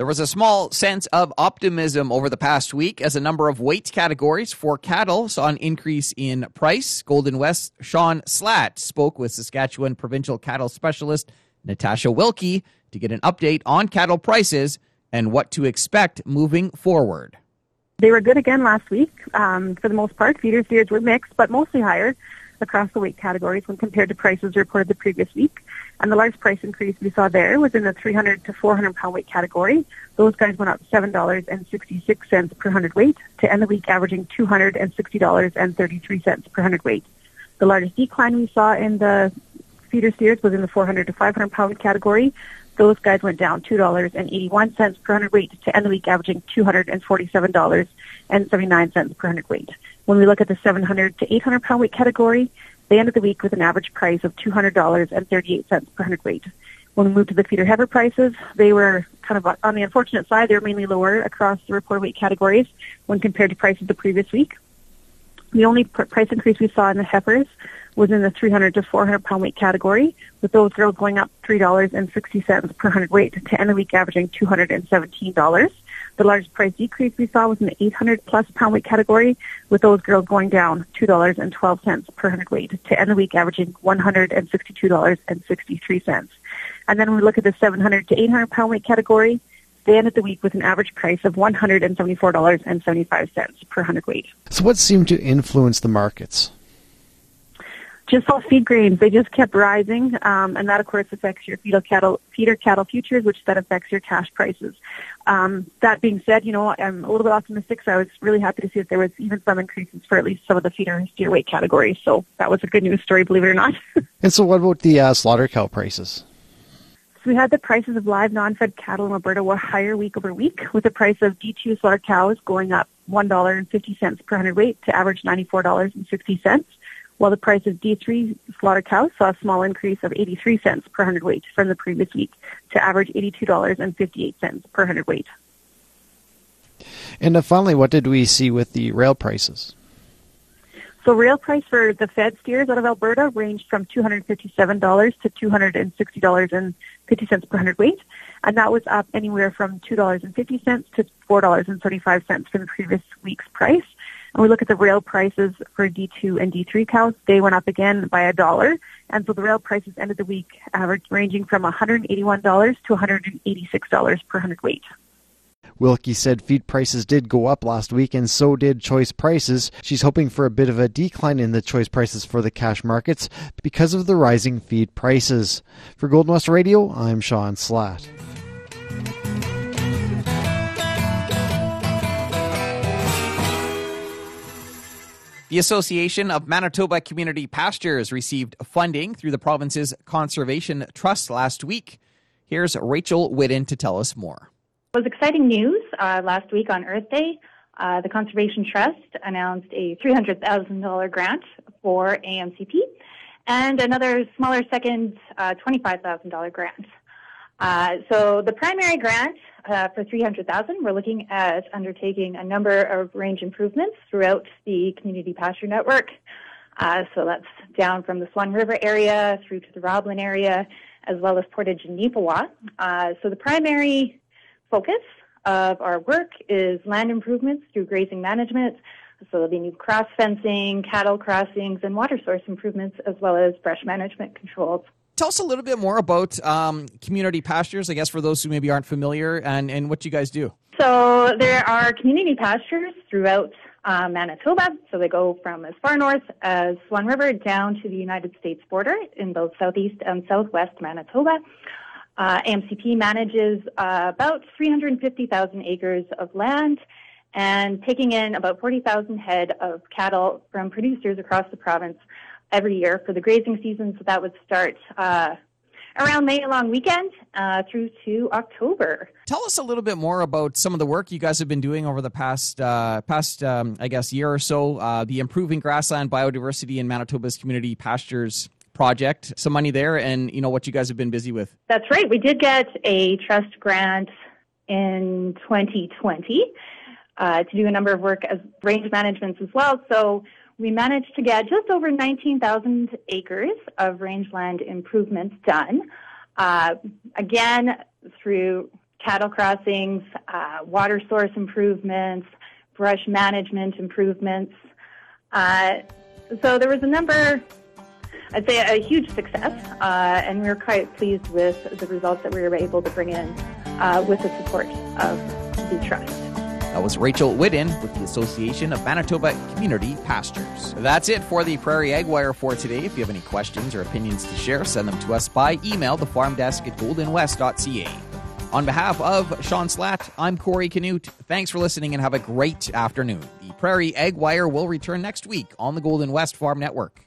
There was a small sense of optimism over the past week as a number of weight categories for cattle saw an increase in price. Golden West Sean Slatt spoke with Saskatchewan provincial cattle specialist Natasha Wilkie to get an update on cattle prices and what to expect moving forward. They were good again last week. Um, for the most part, feeder steers were mixed, but mostly higher across the weight categories when compared to prices reported the previous week. And the largest price increase we saw there was in the 300 to 400 pound weight category. Those guys went up $7.66 per hundredweight to end the week averaging $260.33 per hundredweight. The largest decline we saw in the feeder steers was in the 400 to 500 pound category. Those guys went down $2.81 per hundredweight to end the week averaging $247.79 per hundredweight. When we look at the 700 to 800 pound weight category, they ended the week with an average price of $200.38 per hundredweight. When we moved to the feeder heifer prices, they were kind of on the unfortunate side. They were mainly lower across the reported weight categories when compared to prices the previous week. The only pr- price increase we saw in the heifers was in the 300 to 400 pound weight category, with those girls going up $3.60 per hundredweight to end the week averaging $217. The largest price decrease we saw was in the 800 plus pound weight category, with those girls going down $2.12 per hundredweight to end the week averaging $162.63. And then when we look at the 700 to 800 pound weight category, they ended the week with an average price of $174.75 per hundredweight. So what seemed to influence the markets? Just all feed grains. They just kept rising, um, and that of course affects your feeder cattle, feeder cattle futures, which then affects your cash prices. Um, that being said, you know I'm a little bit optimistic, so I was really happy to see that there was even some increases for at least some of the feeder and steer weight categories. So that was a good news story, believe it or not. and so, what about the uh, slaughter cow prices? So we had the prices of live non-fed cattle in Alberta were higher week over week, with the price of D2 slaughter cows going up $1.50 per hundredweight to average $94.60 while the price of D3 slaughter cows saw a small increase of 83 cents per hundredweight from the previous week to average $82.58 per hundredweight. And uh, finally, what did we see with the rail prices? So rail price for the fed steers out of Alberta ranged from $257 to $260.50 per hundredweight, and that was up anywhere from $2.50 to $4.35 from the previous week's price. And we look at the rail prices for D2 and D3 cows, they went up again by a dollar. And so the rail prices ended the week average ranging from $181 to $186 per hundredweight. Wilkie said feed prices did go up last week, and so did choice prices. She's hoping for a bit of a decline in the choice prices for the cash markets because of the rising feed prices. For Golden West Radio, I'm Sean Slatt. The Association of Manitoba Community Pastures received funding through the province's Conservation Trust last week. Here's Rachel Whitten to tell us more. Was exciting news uh, last week on Earth Day. Uh, the Conservation Trust announced a $300,000 grant for AMCP and another smaller second uh, $25,000 grant. Uh, so the primary grant uh, for 300,000, we're looking at undertaking a number of range improvements throughout the community pasture network. Uh, so that's down from the Swan River area through to the Roblin area, as well as Portage and Neepawa. So the primary focus of our work is land improvements through grazing management. So there'll be new cross fencing, cattle crossings, and water source improvements, as well as brush management controls tell us a little bit more about um, community pastures, I guess, for those who maybe aren't familiar, and, and what you guys do. So there are community pastures throughout uh, Manitoba. So they go from as far north as Swan River down to the United States border in both southeast and southwest Manitoba. Uh, AMCP manages uh, about 350,000 acres of land and taking in about 40,000 head of cattle from producers across the province every year for the grazing season. So that would start uh, around May long weekend uh, through to October. Tell us a little bit more about some of the work you guys have been doing over the past uh, past um, I guess year or so. Uh, the improving grassland biodiversity in Manitoba's community pastures project. Some money there, and you know what you guys have been busy with. That's right. We did get a trust grant in 2020. Uh, to do a number of work as range management as well. So we managed to get just over 19,000 acres of rangeland improvements done. Uh, again, through cattle crossings, uh, water source improvements, brush management improvements. Uh, so there was a number, I'd say a huge success, uh, and we were quite pleased with the results that we were able to bring in uh, with the support of the trust. That was Rachel Whiddon with the Association of Manitoba Community Pastures. That's it for the Prairie Ag Wire for today. If you have any questions or opinions to share, send them to us by email, thefarmdesk at goldenwest.ca. On behalf of Sean Slatt, I'm Corey Canute. Thanks for listening and have a great afternoon. The Prairie Ag Wire will return next week on the Golden West Farm Network.